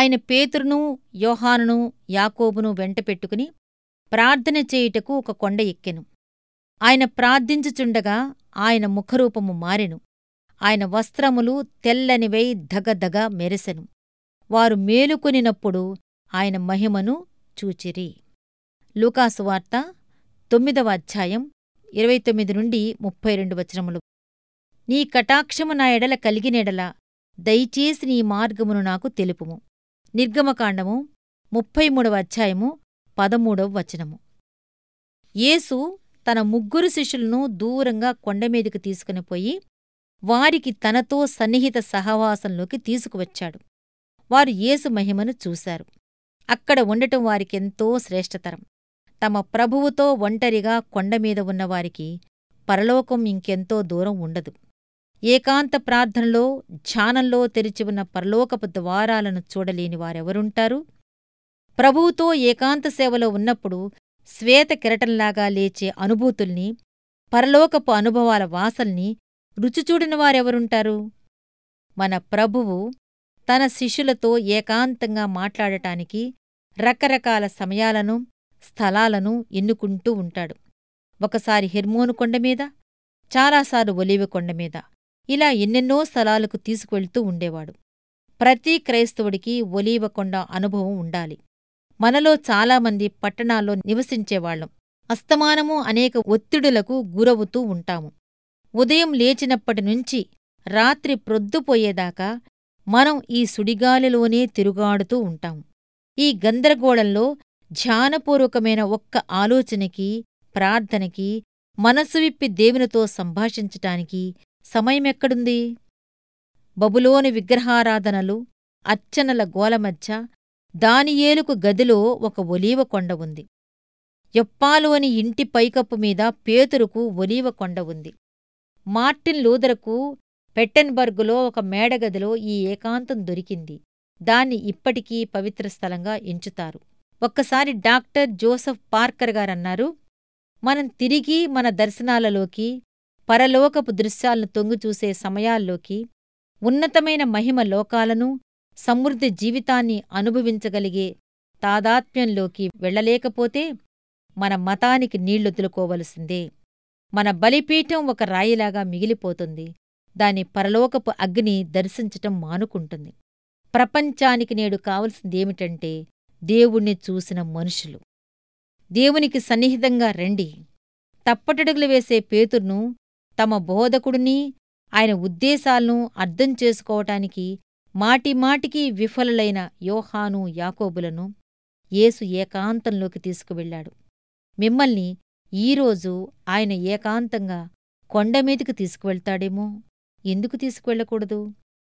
ఆయన పేతురును యోహానును యాకోబును వెంటపెట్టుకుని ప్రార్థన చేయుటకు ఒక కొండ ఎక్కెను. ఆయన ప్రార్థించుచుండగా ఆయన ముఖరూపము మారెను. ఆయన వస్త్రములు తెల్లనివై ధగధగ మెరిసెను. వారు మేలుకొనినప్పుడు ఆయన మహిమను చూచిరి. లూకాసువార్త తొమ్మిదవ అధ్యాయం ఇరవై తొమ్మిది నుండి ముప్పై రెండు వచనములు. నీ కటాక్షము నా ఎడల కలిగినెడల దయచేసి నీ మార్గమును నాకు తెలుపుము. నిర్గమకాండము ముప్పై మూడవ అధ్యాయము పదమూడవ వచనము. యేసు తన ముగ్గురు శిష్యులను దూరంగా కొండమీదికి తీసుకుని పోయి వారికి తనతో సన్నిహిత సహవాసంలోకి తీసుకువచ్చాడు. వారు యేసు మహిమను చూశారు. అక్కడ ఉండటం వారికెంతో శ్రేష్టతరం. తమ ప్రభువుతో ఒంటరిగా కొండమీద ఉన్నవారికి పరలోకం ఇంకెంతో దూరం ఉండదు. ఏకాంత ప్రార్థనలో ధ్యానంలో తెరిచి ఉన్న పరలోకపు ద్వారాలను చూడలేని వారెవరుంటారు? ప్రభువుతో ఏకాంత సేవలో ఉన్నప్పుడు శ్వేత కిరటంలాగా లేచే అనుభూతుల్ని పరలోకపు అనుభవాల వాసల్ని రుచిచూడిన వారెవరుంటారు? మన ప్రభువు తన శిష్యులతో ఏకాంతంగా మాట్లాడటానికి రకరకాల సమయాలను స్థలాలను ఎన్నుకుంటూ ఉంటాడు. ఒకసారి హెర్మోను కొండమీద చాలాసార్లు ఒలివి కొండమీద. ఇలా ఎన్నెన్నో స్థలాలకు తీసుకువెళ్తూ ఉండేవాడు. ప్రతి క్రైస్తవుడికి ఒలీవకొండ అనుభవం ఉండాలి. మనలో చాలామంది పట్టణాల్లో నివసించేవాళ్ళం అస్తమానము అనేక ఒత్తిడులకు గురవుతూ ఉంటాము. ఉదయం లేచినప్పటి నుంచి రాత్రి ప్రొద్దుపోయేదాకా మనం ఈ సుడిగాలిలోనే తిరుగాడుతూ ఉంటాం. ఈ గందరగోళంలో ధ్యానపూర్వకమైన ఒక్క ఆలోచనకి ప్రార్థనకి మనసు విప్పి దేవునితో సంభాషించటానికి సమయమెక్కడుంది? బబులోని విగ్రహారాధనలు అర్చనల గోలమధ్య దానియేలుకు గదిలో ఒక ఒలీవ కొండ ఉంది. యొప్పాలోని ఇంటి పైకప్పు మీద పేతురుకు ఒలీవ కొండ ఉంది. మార్టిన్ లూదరకు పెట్టెన్బర్గులో ఒక మేడగదిలో ఈ ఏకాంతం దొరికింది. దాన్ని ఇప్పటికీ పవిత్ర స్థలంగా ఎంచుతారు. ఒక్కసారి డాక్టర్ జోసెఫ్ పార్కర్ గారన్నారు మనం తిరిగి మన దర్శనాలలోకి పరలోకపు దృశ్యాలను తొంగిచూసే సమయాల్లోకి ఉన్నతమైన మహిమ లోకాలను సమృద్ధి జీవితాన్ని అనుభవించగలిగే తాదాత్మ్యంలోకి వెళ్ళలేకపోతే మన మతానికి నీళ్ళొదులుకోవలసిందే మన బలిపీఠం ఒక రాయిలాగా మిగిలిపోతుంది. దాని పరలోకపు అగ్ని దర్శించటం మానుకుంటుంది. ప్రపంచానికి నేడు కావలసిందేమిటంటే దేవుణ్ణి చూసిన మనుషులు. దేవునికి సన్నిహితంగా రండి. తప్పటడుగులు వేసే పేతుర్ను తమ బోధకుడిని ఆయన ఉద్దేశాలను అర్థం చేసుకోవటానికి మాటిమాటికి విఫలులైన యోహాను యాకోబులను యేసు ఏకాంతంలోకి తీసుకువెళ్ళాడు మిమ్మల్ని ఈరోజు ఆయన ఏకాంతంగా కొండమీదికి తీసుకువెళ్తాడేమో? ఎందుకు తీసుకువెళ్ళకూడదు?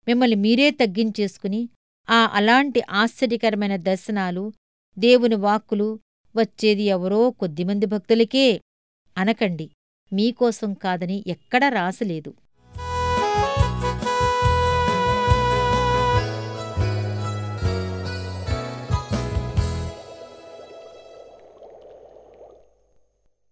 మిమ్మల్ని మీరే తగ్గించేసుకుని ఆ అలాంటి ఆశ్చర్యకరమైన దర్శనాలు దేవుని వాక్కులు వచ్చేది ఎవరో కొద్దిమంది భక్తులకే అనకండి. మీకోసం కాదని ఎక్కడా రాసలేదు.